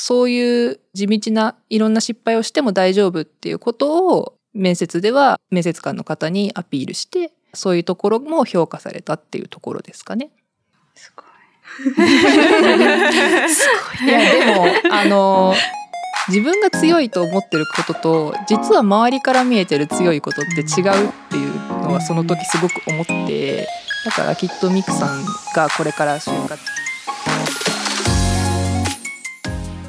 そういう地道ないろんな失敗をしても大丈夫っていうことを面接では面接官の方にアピールしてそういうところも評価されたっていうところですかね。すごい。すごい。いやでもあの自分が強いと思ってることと実は周りから見えてる強いことって違うっていうのはその時すごく思ってだからきっとミクさんがこれから就活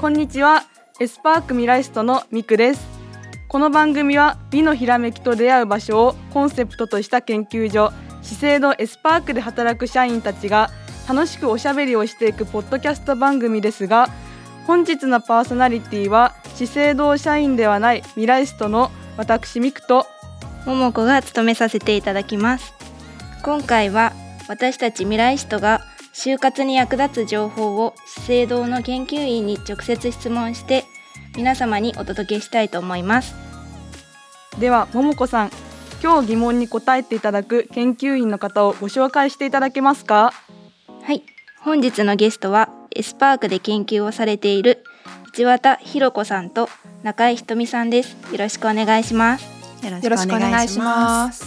こんにちは。エスパークミライストのミクです。この番組は美のひらめきと出会う場所をコンセプトとした研究所資生堂エスパークで働く社員たちが楽しくおしゃべりをしていくポッドキャスト番組ですが本日のパーソナリティは資生堂社員ではないミライストの私ミクと桃子が務めさせていただきます。今回は私たちミライストが就活に役立つ情報を資生堂の研究員に直接質問して皆様にお届けしたいと思います。では桃子さん今日疑問に答えていただく研究員の方をご紹介していただけますか？はい。本日のゲストはエスパークで研究をされている市綿弘子さんと中井ひとみさんです。よろしくお願いします。よろしくお願いします。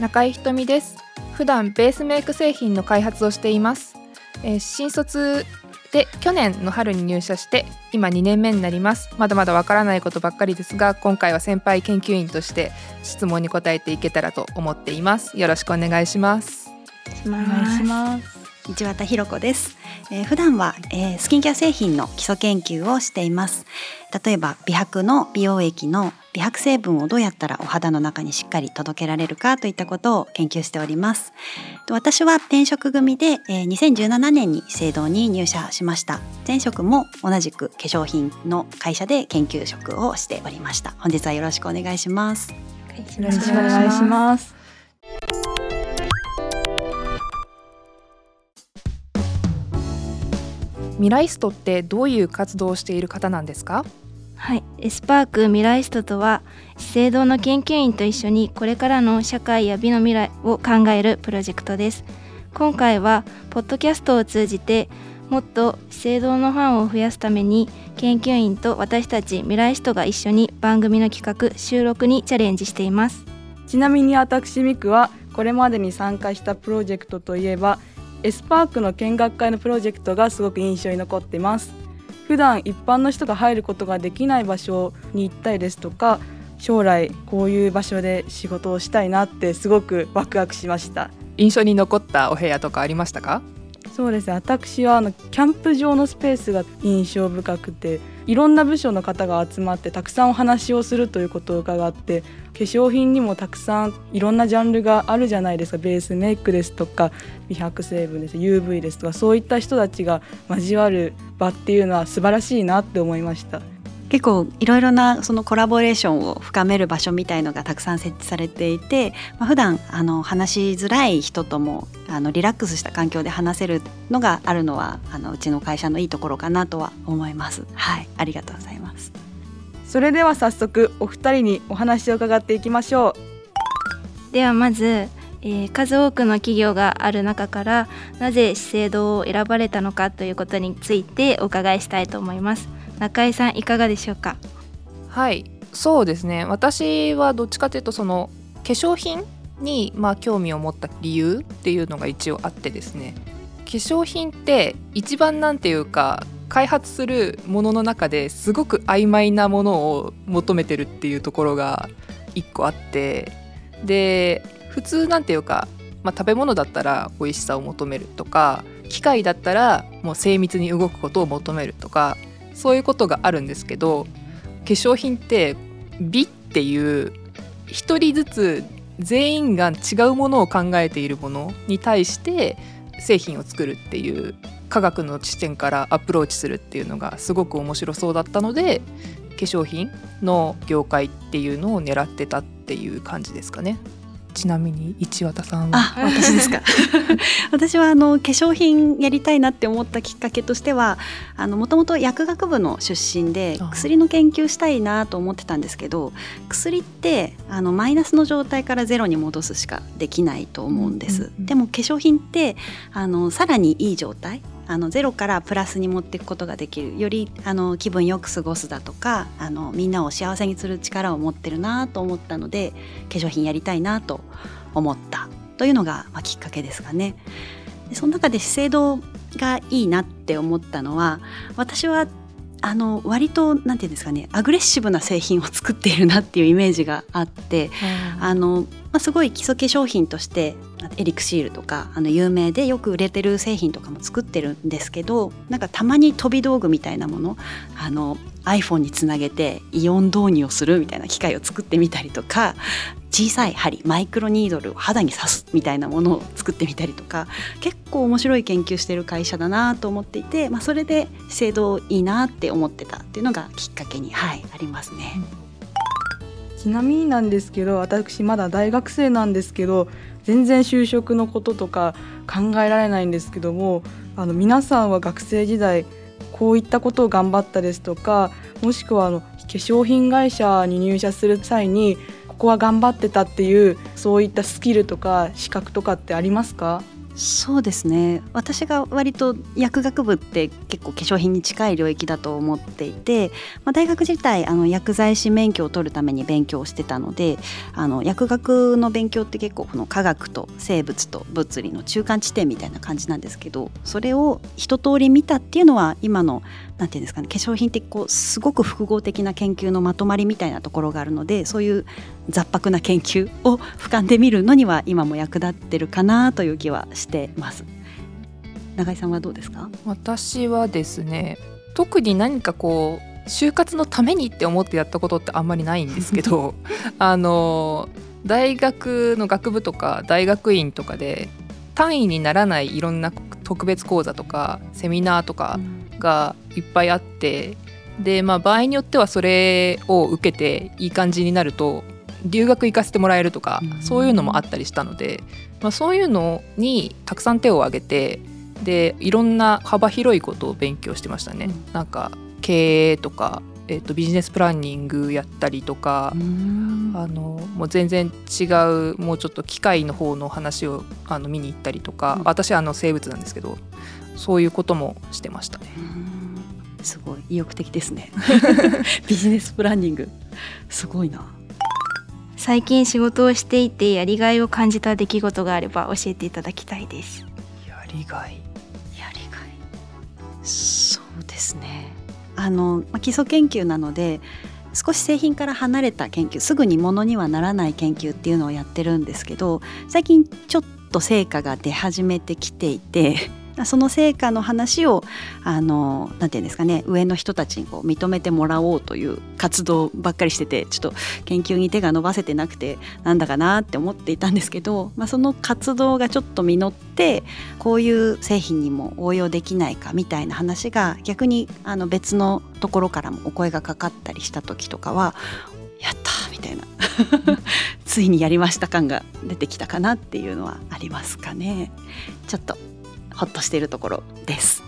中井ひとみです普段ベースメイク製品の開発をしています、えー、新卒で去年の春に入社して今2年目になります。まだまだわからないことばっかりですが今回は先輩研究員として質問に答えていけたらと思っています。よろしくお願いします。お願いします。市綿ひろ子です、えー、普段は、えー、スキンケア製品の基礎研究をしています。例えば美白の美容液の美白成分をどうやったらお肌の中にしっかり届けられるかといったことを研究しております。私は転職組で、えー、2017年に制度に入社しました。前職も同じく化粧品の会社で研究職をしておりました。本日はよろしくお願いします。よろしくお願いしますミライストってどういう活動をしている方なんですか？はい。エスパークミライストとは資生堂の研究員と一緒にこれからの社会や美の未来を考えるプロジェクトです。今回はポッドキャストを通じてもっと資生堂のファンを増やすために研究員と私たちミライストが一緒に番組の企画収録にチャレンジしています。ちなみに私ミクはこれまでに参加したプロジェクトといえばエスパークの見学会のプロジェクトがすごく印象に残っています。普段一般の人が入ることができない場所に行ったりですとか将来こういう場所で仕事をしたいなってすごくワクワクしました。印象に残ったお部屋とかありましたか？そうですね。私はあのキャンプ場のスペースが印象深くていろんな部署の方が集まってたくさんお話をするということを伺って化粧品にもたくさんいろんなジャンルがあるじゃないですかベースメイクですとか美白成分です UV ですとかそういった人たちが交わる場っていうのは素晴らしいなって思いました。結構いろいろなそのコラボレーションを深める場所みたいのがたくさん設置されていて、まあ、普段あの話しづらい人ともあのリラックスした環境で話せるのがあるのはあのうちの会社のいいところかなとは思います。はい、ありがとうございます。それでは早速お二人にお話を伺っていきましょう。ではまず、えー、数多くの企業がある中からなぜ資生堂を選ばれたのかということについてお伺いしたいと思います。中井さんいかがでしょうか？はいそうですね私はどっちかというとその化粧品にまあ興味を持った理由っていうのが一応あってですね化粧品って一番なんていうか開発するものの中ですごく曖昧なものを求めてるっていうところが一個あってで普通なんていうか、まあ、食べ物だったら美味しさを求めるとか機械だったらもう精密に動くことを求めるとかそういうことがあるんですけど化粧品って美っていう一人ずつ全員が違うものを考えているものに対して製品を作るっていう科学の視点からアプローチするっていうのがすごく面白そうだったので化粧品の業界っていうのを狙ってたっていう感じですかね。ちなみに市綿さんは？私ですか？私はあの化粧品やりたいなって思ったきっかけとしてはもともと薬学部の出身で薬の研究したいなと思ってたんですけど薬ってあのマイナスの状態からゼロに戻すしかできないと思うんです、うんうんうん、でも化粧品ってあのさらにいい状態あのゼロからプラスに持っていくことができるよりあの気分よく過ごすだとかあのみんなを幸せにする力を持ってるなと思ったので化粧品やりたいなと思ったというのが、まあ、きっかけですかね。でその中で資生堂がいいなって思ったのは私はあの割となんていうんですかねアグレッシブな製品を作っているなっていうイメージがあって、あのまあ、すごい基礎化粧品としてエリクシールとかあの有名でよく売れてる製品とかも作ってるんですけどなんかたまに飛び道具みたいなものあの iPhone につなげてイオン導入をするみたいな機械を作ってみたりとか小さい針マイクロニードルを肌に刺すみたいなものを作ってみたりとか結構面白い研究してる会社だなと思っていて、まあ、それで資生堂いいなって思ってたっていうのがきっかけに、はい、ありますね。ちなみになんですけど私まだ大学生なんですけど全然就職のこととか考えられないんですけどもあの皆さんは学生時代こういったことを頑張ったですとかもしくはあの化粧品会社に入社する際にここは頑張ってたっていうそういったスキルとか資格とかってありますか？そうですね。私が割と薬学部って結構化粧品に近い領域だと思っていて、まあ、大学自体あの薬剤師免許を取るために勉強してたのであの薬学の勉強って結構この科学と生物と物理の中間地点みたいな感じなんですけどそれを一通り見たっていうのは今のなんていうんですかね化粧品ってこうすごく複合的な研究のまとまりみたいなところがあるのでそういう雑白な研究を俯瞰で見るのには今も役立ってるかなという気はしてます。永井さんはどうですか？私はですね特に何かこう就活のためにって思ってやったことってあんまりないんですけど あの大学の学部とか大学院とかで単位にならないいろんな特別講座とかセミナーとかがいっぱいあってでまあ場合によってはそれを受けていい感じになると留学行かせてもらえるとか、そういうのもあったりしたので、まあ、そういうのにたくさん手を挙げてでいろんな幅広いことを勉強してましたね。なんか経営とかえーと、ビジネスプランニングやったりとかあのもう全然違うもうちょっと機械の方の話をあの見に行ったりとか、うん、私はあの生物なんですけどそういうこともしてましたね。すごい。意欲的ですね。ビジネスプランニング。すごいな最近仕事をしていてやりがいを感じた出来事があれば教えていただきたいです。やりがい？やりがい。そうですね。あの、まあ、基礎研究なので少し製品から離れた研究すぐにものにはならない研究っていうのをやってるんですけど最近ちょっと成果が出始めてきていてその成果の話をあのなんていうんですかね上の人たちにこう認めてもらおうという活動ばっかりしててちょっと研究に手が伸ばせてなくてなんだかなって思っていたんですけど、まあ、その活動がちょっと実ってこういう製品にも応用できないかみたいな話が逆にあの別のところからもお声がかかったりした時とかはやったみたいな。ついにやりました感が出てきたかなっていうのはありますかね。ちょっとほっとしているところです。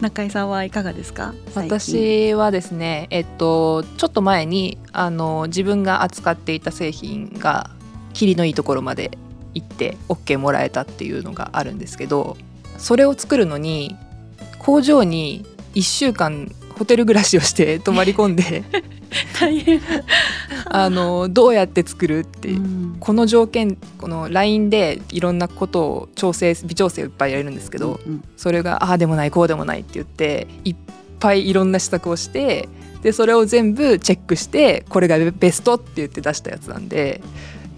中井さんはいかがですか？私はですねえっとちょっと前にあの自分が扱っていた製品がキリのいいところまで行って OK もらえたっていうのがあるんですけどそれを作るのに工場に1週間ホテル暮らしをして泊まり込んで 大変。あのどうやって作るって、うん、この条件この LINE でいろんなことを調整微調整をいっぱいやれるんですけど、うんうん、それがああでもないこうでもないって言っていっぱいいろんな施策をしてでそれを全部チェックしてこれがベストって言って出したやつなんで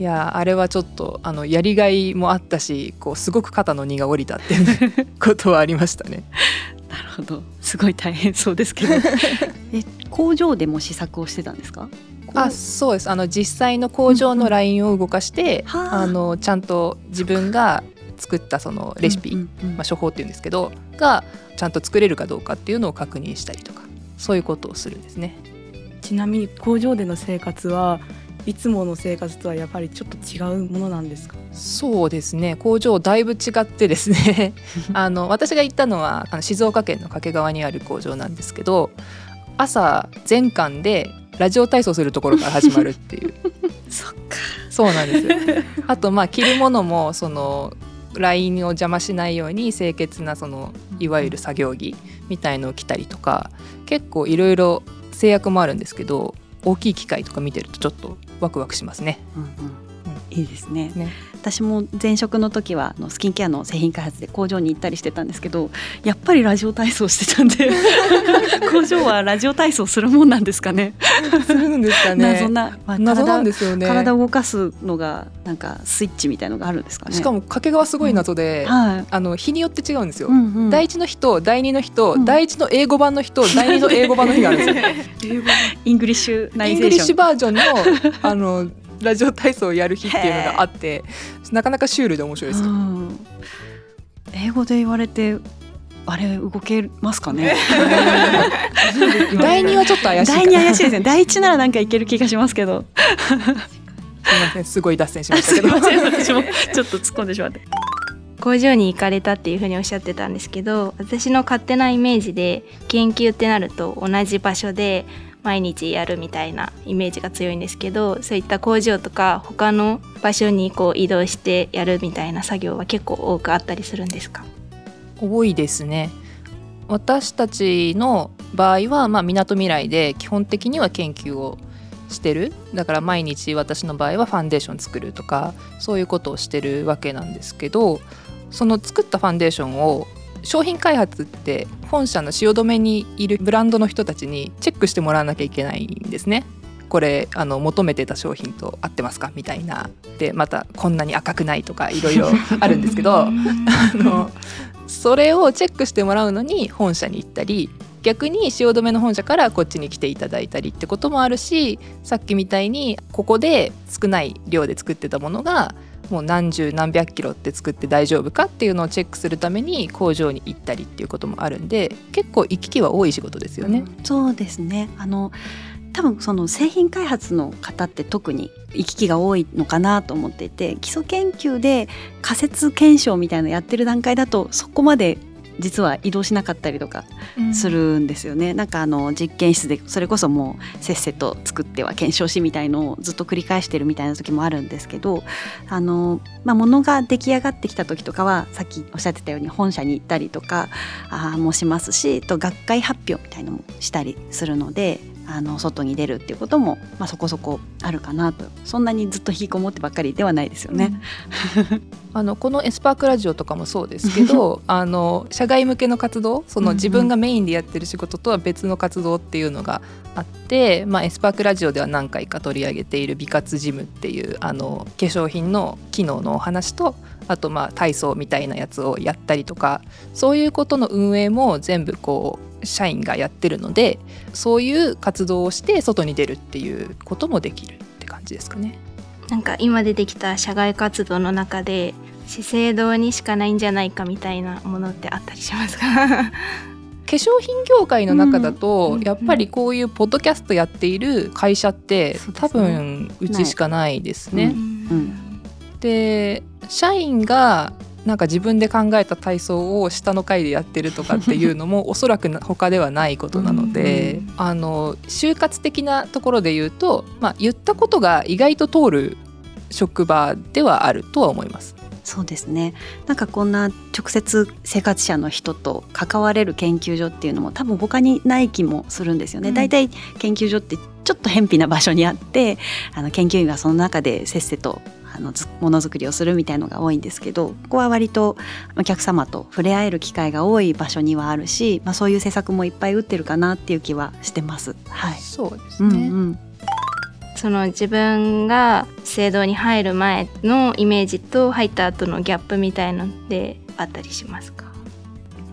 いやあれはちょっとあのやりがいもあったしこうすごく肩の荷が下りたっていう ことはありましたね。なるほど。すごい大変そうですけど。え工場でも試作をしてたんですか？あそうです。あの実際の工場のラインを動かして、うんうん、あ。のちゃんと自分が作ったそのレシピ、うんうんうん、まあ、処方っていうんですけどがちゃんと作れるかどうかっていうのを確認したりとかそういうことをするんですね。ちなみに工場での生活はいつもの生活とはやっぱりちょっと違うものなんですか？そうですね。工場だいぶ違ってですね。あの私が行ったのはあの静岡県の掛川にある工場なんですけど朝全館でラジオ体操するところから始まるっていう。そっか。そうなんです。あとまあ着るものもそのラインを邪魔しないように清潔なそのいわゆる作業着みたいのを着たりとか結構いろいろ制約もあるんですけど大きい機械とか見てるとちょっとワクワクしますね。うんうんいいですね。ね。私も前職の時はあのスキンケアの製品開発で工場に行ったりしてたんですけどやっぱりラジオ体操してたんで 工場はラジオ体操するもんなんですかね。するんですかね。謎な、まあ謎なん体ですよね。体を動かすのがなんかスイッチみたいのがあるんですかね。しかも掛けがすごい謎で、はい。あの日によって違うんですよ。うんうん。第一の日と第二の日と、うん。第一の英語版の日と第二の英語版の日があるんですよ。 English な Englishization version のあのラジオ体操をやる日っていうのがあってなかなかシュールで面白いですよ。うん。英語で言われてあれ動けますかね？第二はちょっと怪しい。第二怪しいですね。第一ならなんかいける気がしますけど。すみません。すごい脱線しましたけど。私もちょっと突っ込んでしまって。工場に行かれたっていうふうにおっしゃってたんですけど私の勝手なイメージで研究ってなると同じ場所で毎日やるみたいなイメージが強いんですけどそういった工場とか他の場所にこう移動してやるみたいな作業は結構多くあったりするんですか？多いですね。私たちの場合はまあ港未来で基本的には研究をしてるだから毎日私の場合はファンデーション作るとかそういうことをしてるわけなんですけどその作ったファンデーションを商品開発って本社の汐留にいるブランドの人たちにチェックしてもらわなきゃいけないんですね。これあの求めてた商品と合ってますか？みたいなでまたこんなに赤くないとかいろいろ あるんですけどあのそれをチェックしてもらうのに本社に行ったり逆に汐留の本社からこっちに来ていただいたりってこともあるしさっきみたいにここで少ない量で作ってたものがもう何十何百キロって作って大丈夫かっていうのをチェックするために工場に行ったりっていうこともあるんで結構行き来は多い仕事ですよね。そうですねあの多分その製品開発の方って特に行き来が多いのかなと思っていて基礎研究で仮説検証みたいなのやってる段階だとそこまで実は移動しなかったりとかするんですよね、なんかあの実験室でそれこそもうせっせと作っては検証しみたいのをずっと繰り返してるみたいな時もあるんですけどあの、まあ、物が出来上がってきた時とかはさっきおっしゃってたように本社に行ったりとかあーもしますしと学会発表みたいのもしたりするのであの外に出るっていうことも、まあ、そこそこあるかなと。そんなにずっと引きこもってばっかりではないですよね。あのこのエスパークラジオとかもそうですけど あの社外向けの活動その自分がメインでやってる仕事とは別の活動っていうのがあって、まあ、エスパークラジオでは何回か取り上げている美活ジムっていうあの化粧品の機能のお話とあとまあ体操みたいなやつをやったりとかそういうことの運営も全部こう社員がやってるのでそういう活動をして外に出るっていうこともできるって感じですかね。なんか今出てきた社外活動の中で資生堂にしかないんじゃないかみたいなものってあったりしますか？化粧品業界の中だと、うんやっぱりこういうポッドキャストやっている会社って、多分うちしかないですね。うん。で社員がなんか自分で考えた体操を下の階でやってるとかっていうのもおそらくな他ではないことなので、あの就活的なところで言うと、まあ、言ったことが意外と通る職場ではあるとは思います。そうですね。なんかこんな直接生活者の人と関われる研究所っていうのも多分他にない気もするんですよね。うん。だいたい研究所ってちょっと偏僻な場所にあってあの研究員がその中でせっせとあのずものづくりをするみたいのが多いんですけどここは割とお客様と触れ合える機会が多い場所にはあるし、まあ、そういう施策もいっぱい打ってるかなっていう気はしてます。はい、そうですうんね、うんその自分が聖堂に入る前のイメージと入った後のギャップみたいのってあったりしますか？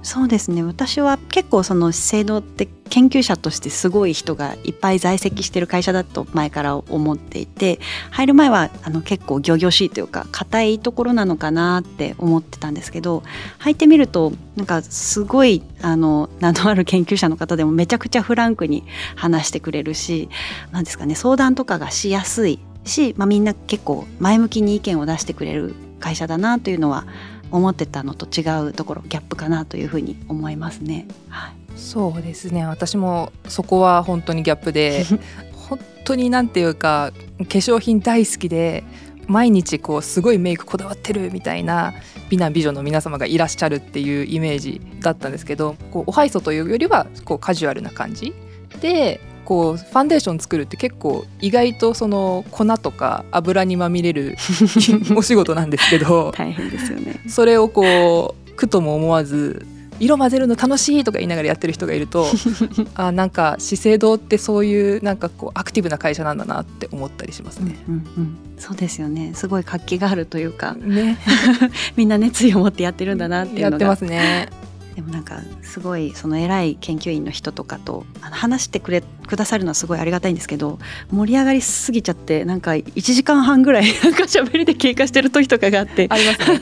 そうですね。私は結構その資生堂って研究者としてすごい人がいっぱい在籍してる会社だと前から思っていて入る前はあの結構仰々しいというか硬いところなのかなって思ってたんですけど入ってみるとなんかすごいあの名のある研究者の方でもめちゃくちゃフランクに話してくれるしなんですかね相談とかがしやすいし、まあ、みんな結構前向きに意見を出してくれる会社だなというのは思ってたのと違うところギャップかなというふうに思いますね。はい、そうですね私もそこは本当にギャップで 本当になんていうか化粧品大好きで毎日こうすごいメイクこだわってるみたいな美男美女の皆様がいらっしゃるっていうイメージだったんですけどこうおはいそというよりはこうカジュアルな感じでこうファンデーション作るって結構意外とその粉とか油にまみれる お仕事なんですけど大変ですよね。それをこう苦とも思わず色混ぜるの楽しいとか言いながらやってる人がいると あなんか資生堂ってそういうなんかこうアクティブな会社なんだなって思ったりしますね。うんうん、そうですよね。すごい活気があるというか。ね。みんな熱意を持ってやってるんだなっていうのが。やってますね。でもなんかすごいその偉い研究員の人とかと話してくれくださるのはすごいありがたいんですけど盛り上がりすぎちゃってなんか1時間半ぐらい なんか喋りで経過してる時とかがあってありますね。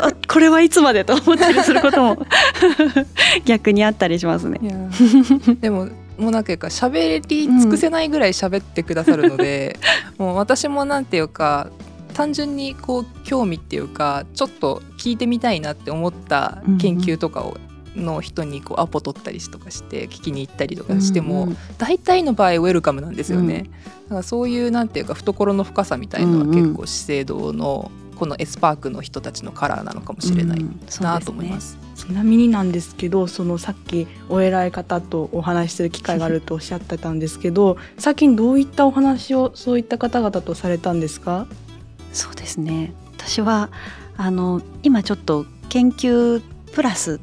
あ これはいつまでと思ったりすることも 逆にあったりしますね。でももうなんかいうか喋り尽くせないぐらい喋ってくださるので、もう私もなんていうか単純にこう興味っていうかちょっと聞いてみたいなって思った研究とかを、の人にこうアポ取ったりとかして聞きに行ったりとかしても、うんうん。大体の場合ウェルカムなんですよね。だからそういうなんていうか懐の深さみたいのはうんうん。結構資生堂のこのエスパークの人たちのカラーなのかもしれないなと思います。ちなみになんですけどそのさっきお偉い方とお話しする機会があるとおっしゃってたんですけど最近どういったお話をそういった方々とされたんですか？そうですね。私はあの今ちょっと研究プラス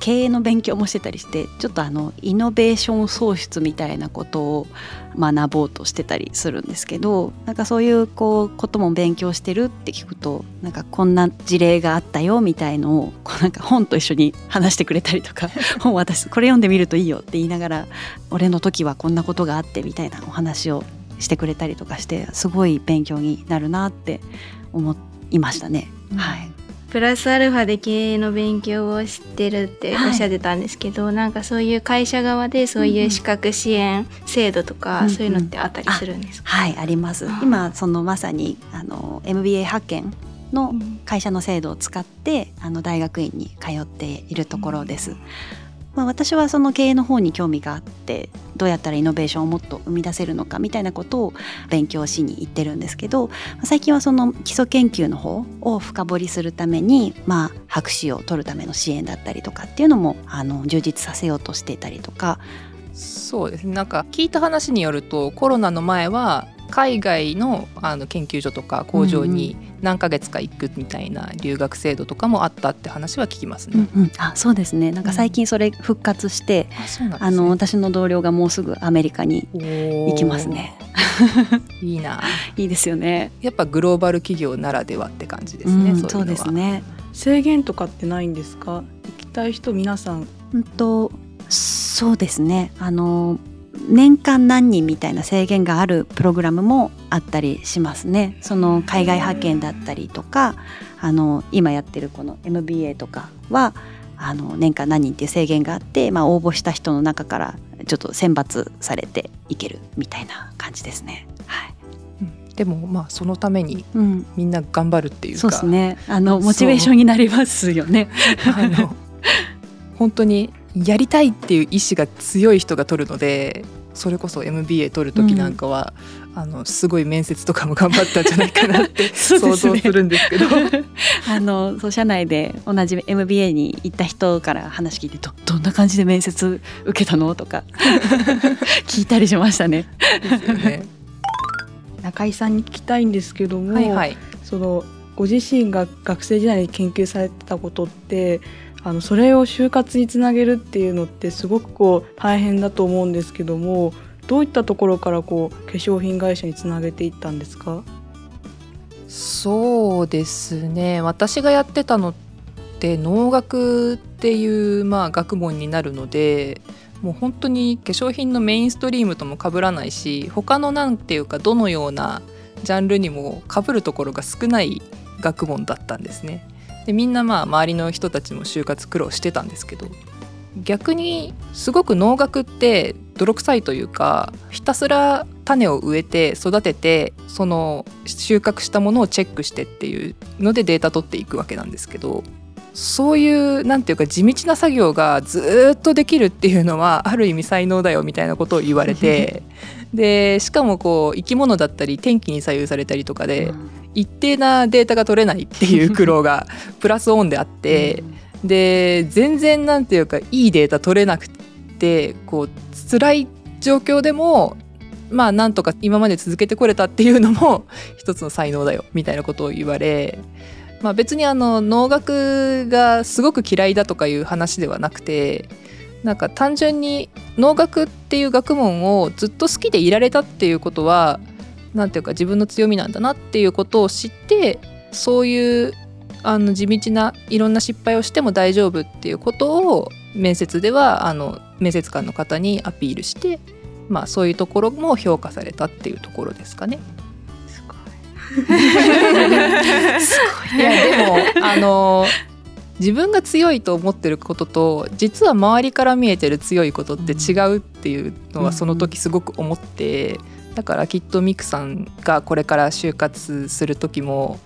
経営の勉強もしてたりしてちょっとあのイノベーション創出みたいなことを学ぼうとしてたりするんですけどなんかそういうこうことも勉強してるって聞くとなんかこんな事例があったよみたいのをこうなんか本と一緒に話してくれたりとか 本私これ読んでみるといいよって言いながら俺の時はこんなことがあってみたいなお話をしてくれたりとかしてすごい勉強になるなって思いましたね。うん。はい、プラスアルファで経営の勉強をしてるっておっしゃってたんですけど、なんかそういう会社側でそういう資格支援制度とか、うんうん。そういうのってあったりするんですか、はい、あります。今そのまさにあの MBA 派遣の会社の制度を使ってあの大学院に通っているところです。まあ、私はその経営の方に興味があってどうやったらイノベーションをもっと生み出せるのかみたいなことを勉強しに行ってるんですけど最近はその基礎研究の方を深掘りするために、まあ、博士を取るための支援だったりとかっていうのもあの充実させようとしてたりとか。そうですね。なんか聞いた話によるとコロナの前は海外のあの研究所とか工場に何ヶ月か行くみたいな留学制度とかもあったって話は聞きますね。うんうんあそうですねなんか最近それ復活して、うなんねあの私の同僚がもうすぐアメリカに行行きますね。いいな。いいですよね。やっぱグローバル企業ならではって感じですね。うんそういうそうです。ね。制限とかってないんですか？行きたい人皆さんうんとそうですね。あの年間何人みたいな制限があるプログラムもあったりしますね。その海外派遣だったりとか、あの今やってるこの MBA とかはあの年間何人っていう制限があって、まあ応募した人の中からちょっと選抜されていけるみたいな感じですね。はい。でもまあそのためにうん。みんな頑張るっていうか。そうですね。あのモチベーションになりますよね。あの本当にやりたいっていう意志が強い人が取るのでそれこそ MBA 取る時なんかは、あのすごい面接とかも頑張ったんじゃないかなって ね想像するんですけど あのそう社内で同じ MBA に行った人から話聞いてどどんな感じで面接受けたのとか 聞いたりしましたね。ね。中井さんに聞きたいんですけども、はいはい。そのご自身が学生時代に研究されてたことってあのそれを就活につなげるっていうのってすごくこう大変だと思うんですけどもどういったところからこう化粧品会社につなげていったんですか？そうですね私がやってたのって農学っていう、まあ、学問になるのでもう本当に化粧品のメインストリームとも被らないし他のなんていうかどのようなジャンルにも被るところが少ない学問だったんですね。でみんなまあ周りの人たちも就活苦労してたんですけど逆にすごく農学って泥臭いというかひたすら種を植えて育ててその収穫したものをチェックしてっていうのでデータ取っていくわけなんですけどそういうなんていうか地道な作業がずーっとできるっていうのはある意味才能だよみたいなことを言われて でしかもこう生き物だったり天気に左右されたりとかで、一定なデータが取れないっていう苦労が プラスオンであって、で全然なんていうかいいデータ取れなくてこう辛い状況でもまあなんとか今まで続けてこれたっていうのも 一つの才能だよみたいなことを言われ、まあ、別にあの農学がすごく嫌いだとかいう話ではなくてなんか単純に農学っていう学問をずっと好きでいられたっていうことはなんていうか自分の強みなんだなっていうことを知ってそういうあの地道ないろんな失敗をしても大丈夫っていうことを面接ではあの面接官の方にアピールして、まあ、そういうところも評価されたっていうところですかね。いやでもあの自分が強いと思ってることと実は周りから見えてる強いことって違うっていうのはその時すごく思ってだからきっとミクさんがこれから就活する時も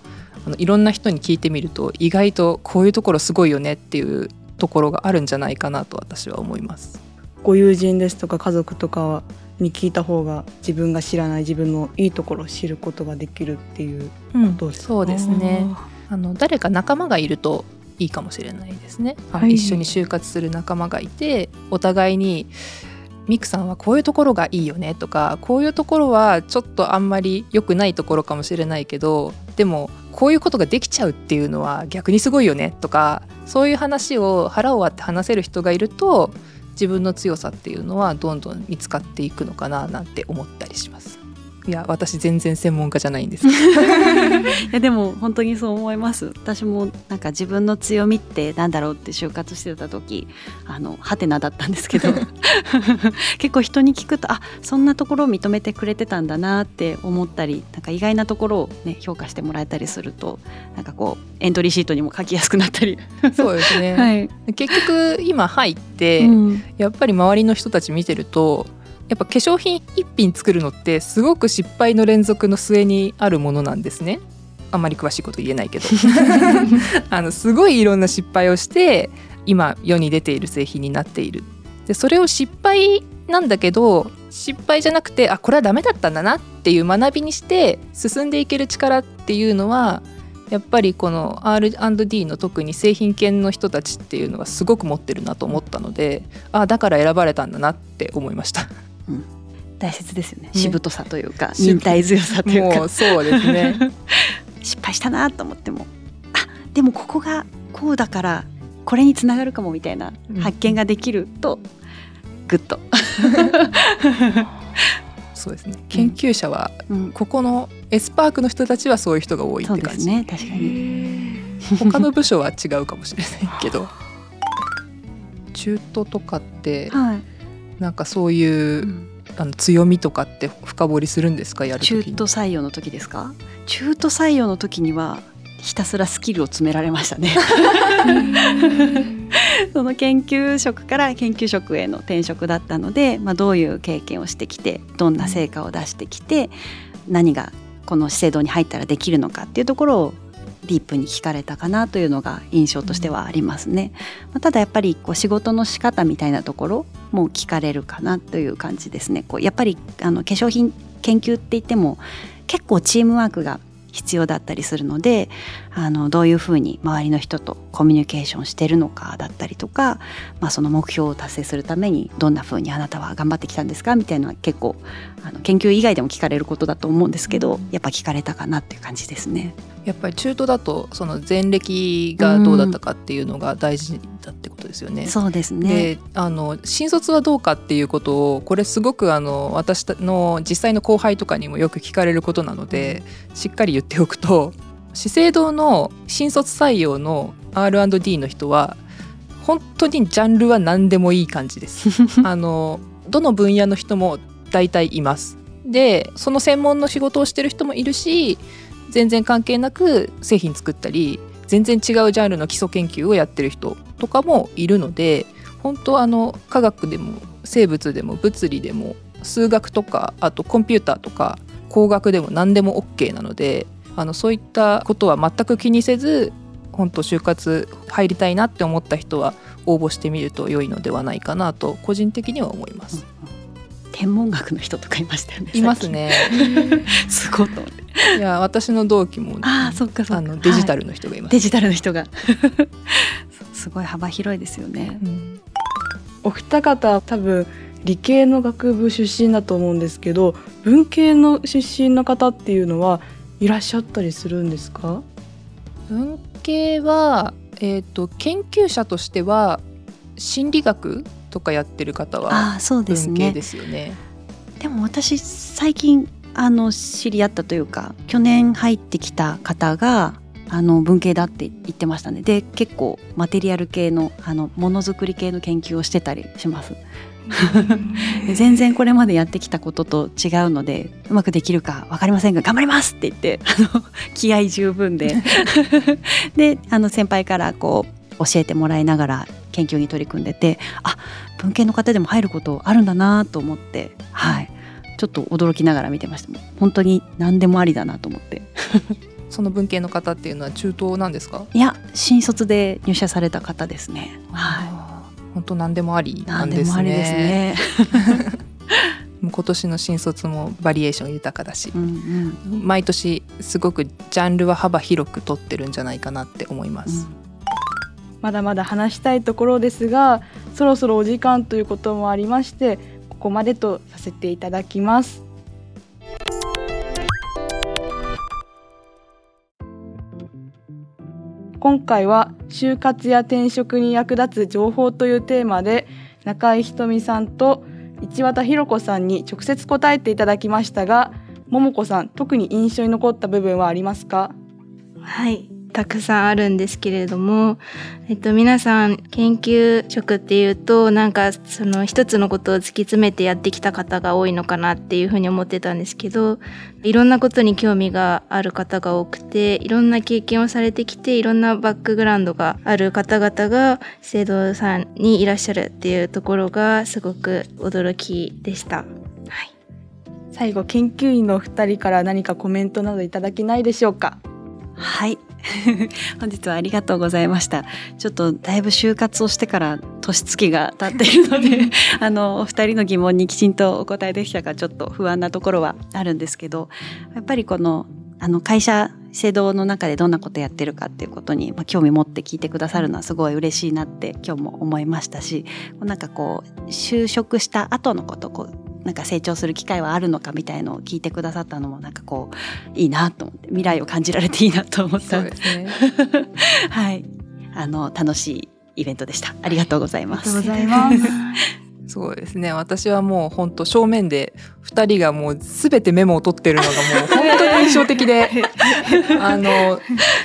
あのいろんな人に聞いてみると意外とこういうところすごいよねっていうところがあるんじゃないかなと私は思います。ご友人ですとか家族とかに聞いた方が自分が知らない自分のいいところを知ることができるっていううんことですか？そうですね。あの誰か仲間がいるといいかもしれないですね、はい。一緒に就活する仲間がいてお互いに「ミクさんはこういうところがいいよね」とか「こういうところはちょっとあんまり良くないところかもしれないけどでもこういうことができちゃうっていうのは逆にすごいよね」とかそういう話を腹を割って話せる人がいると自分の強さっていうのはどんどん見つかっていくのかななんて思ったりします。いや私全然専門家じゃないんです。いやでも本当にそう思います。私もなんか自分の強みってなんだろうって就活してた時あのハテナだったんですけど。結構人に聞くとあそんなところを認めてくれてたんだなって思ったりなんか意外なところをね評価してもらえたりするとなんかこうエントリーシートにも書きやすくなったり、そうですね、はい。結局今入って、うん。やっぱり周りの人たち見てるとやっぱ化粧品一品作るのってすごく失敗の連続の末にあるものなんですね。あんまり詳しいこと言えないけど。あのすごいいろんな失敗をして今世に出ている製品になっている。でそれを失敗なんだけど失敗じゃなくてあこれはダメだったんだなっていう学びにして進んでいける力っていうのはやっぱりこの R&D の特に製品系の人たちっていうのはすごく持ってるなと思ったのであだから選ばれたんだなって思いました大切ですよね。ねしぶとさというか忍耐強さというか。もうそうですね。失敗したなと思ってもあでもここがこうだからこれにつながるかもみたいなうん。発見ができると、グッと、そうですね。研究者はうん、ここのエスパークの人たちはそういう人が多いって感じ、ですね確かに。他の部署は違うかもしれないけど。中途とかってはい、なんかそういうあの強みとかって深掘りするんですか？やる中時に。途採用の時ですか？中途採用の時にはひたすらスキルを詰められましたね。その研究職から研究職への転職だったので、まあ、どういう経験をしてきてどんな成果を出してきて何がこの資生堂に入ったらできるのかっていうところをディープに聞かれたかなというのが印象としてはありますね。まあ、ただやっぱりこう仕事の仕方みたいなところも聞かれるかなという感じですね。こうやっぱりあの化粧品研究って言っても結構チームワークが必要だったりするのであのどういうふうに周りの人とコミュニケーションしてるのかだったりとか、まあ、その目標を達成するためにどんなふうにあなたは頑張ってきたんですかみたいなのは結構あの研究以外でも聞かれることだと思うんですけどやっぱ聞かれたかなっていう感じですね。やっぱり中途だとその前歴がどうだったかっていうのが大事だってことですよね。そうですねであの新卒はどうかっていうことをこれすごくあの私の実際の後輩とかにもよく聞かれることなのでしっかり言っておくと資生堂の新卒採用の R&D の人は本当にジャンルは何でもいい感じです。あのどの分野の人も大体います。でその専門の仕事をしてる人もいるし全然関係なく製品作ったり全然違うジャンルの基礎研究をやってる人とかもいるので本当あの科学でも生物でも物理でも数学とかあとコンピューターとか工学でも何でも OK なのであのそういったことは全く気にせず本当就活入りたいなって思った人は応募してみると良いのではないかなと個人的には思います。天文学の人とかいましたよね。いますね。すごいと思って。いや私の同期もああそっかそっかあのデジタル、ルの人がいます、デジタルの人が すごい幅広いですよねうんお二方多分理系の学部出身だと思うんですけど文系の出身の方っていうのはいらっしゃったりするんですか？文系は、えー、と研究者としては心理学とかやってる方はああそうですね。文系ですよね。でも私最近あの知り合ったというか去年入ってきた方があの文系だって言ってましたね。で結構マテリアル系のあのものづくり系の研究をしてたりします。で 全然これまでやってきたことと違うのでうまくできるか分かりませんが頑張りますって言ってあの 気合十分で。であの先輩からこう教えてもらいながら研究に取り組んでてあ文系の方でも入ることあるんだなと思ってはい。ちょっと驚きながら見てました。本当に何でもありだなと思って。その文系の方っていうのは中東なんですか？いや新卒で入社された方ですね。はい本当何でもありなんですね。もう今年の新卒もバリエーション豊かだし。う、んうん。毎年すごくジャンルは幅広く取ってるんじゃないかなって思います。まだまだ話したいところですがそろそろお時間ということもありましてここまでとさせていただきます今回は就活や転職に役立つ情報というテーマで中井ひとみさんと一綿ひろ子さんに直接答えていただきましたが桃子さん特に印象に残った部分はありますか？はい。たくさんあるんですけれども、えっと、皆さん研究職っていうとなんかその一つのことを突き詰めてやってきた方が多いのかなっていうふうに思ってたんですけどいろんなことに興味がある方が多くていろんな経験をされてきていろんなバックグラウンドがある方々が資生堂さんにいらっしゃるっていうところがすごく驚きでした。はい。最後研究員のお二人から何かコメントなどいただけないでしょうか？はい 本日はありがとうございました。ちょっとだいぶ就活をしてから年月が経っているので あのお二人の疑問にきちんとお答えできたかちょっと不安なところはあるんですけどやっぱりこのあの会社資生堂の中でどんなことやってるかっていうことに、まあ、興味持って聞いてくださるのはすごい嬉しいなって今日も思いましたしなんかこう就職した後のことこうなんか成長する機会はあるのかみたいのを聞いてくださったのもなんかこういいなと思って未来を感じられていいなと思った。そうですね。はい。あの楽しいイベントでした。ありがとうございます。ありがとうございます。そうですね。私はもう本当正面で2人がもう全てメモを取ってるのがもう本当に印象的であの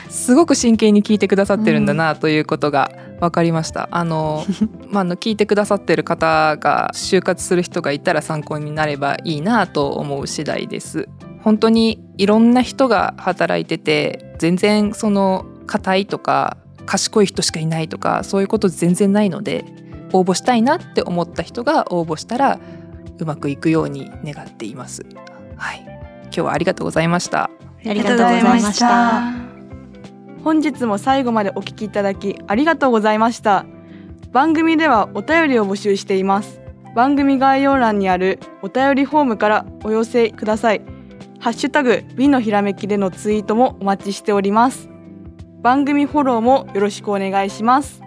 すごく真剣に聞いてくださってるんだなということが分かりました。あの まあ、あの聞いてくださってる方が就活する人がいたら参考になればいいなと思う次第です。本当にいろんな人が働いてて全然その硬いとか賢い人しかいないとかそういうこと全然ないので応募したいなって思った人が応募したらうまくいくように願っています。はい、今日はありがとうございました。ありがとうございました本日も最後までお聞きいただきありがとうございました。番組ではお便りを募集しています。番組概要欄にあるお便りフォームからお寄せください。ハッシュタグ美のひらめきでのツイートもお待ちしております。番組フォローもよろしくお願いします。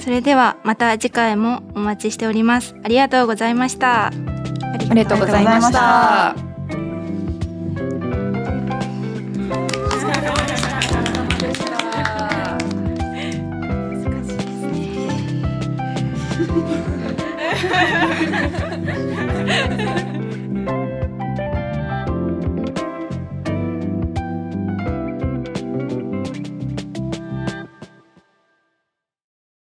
それではまた次回もお待ちしております。ありがとうございました。ありがとうございました。Thank you.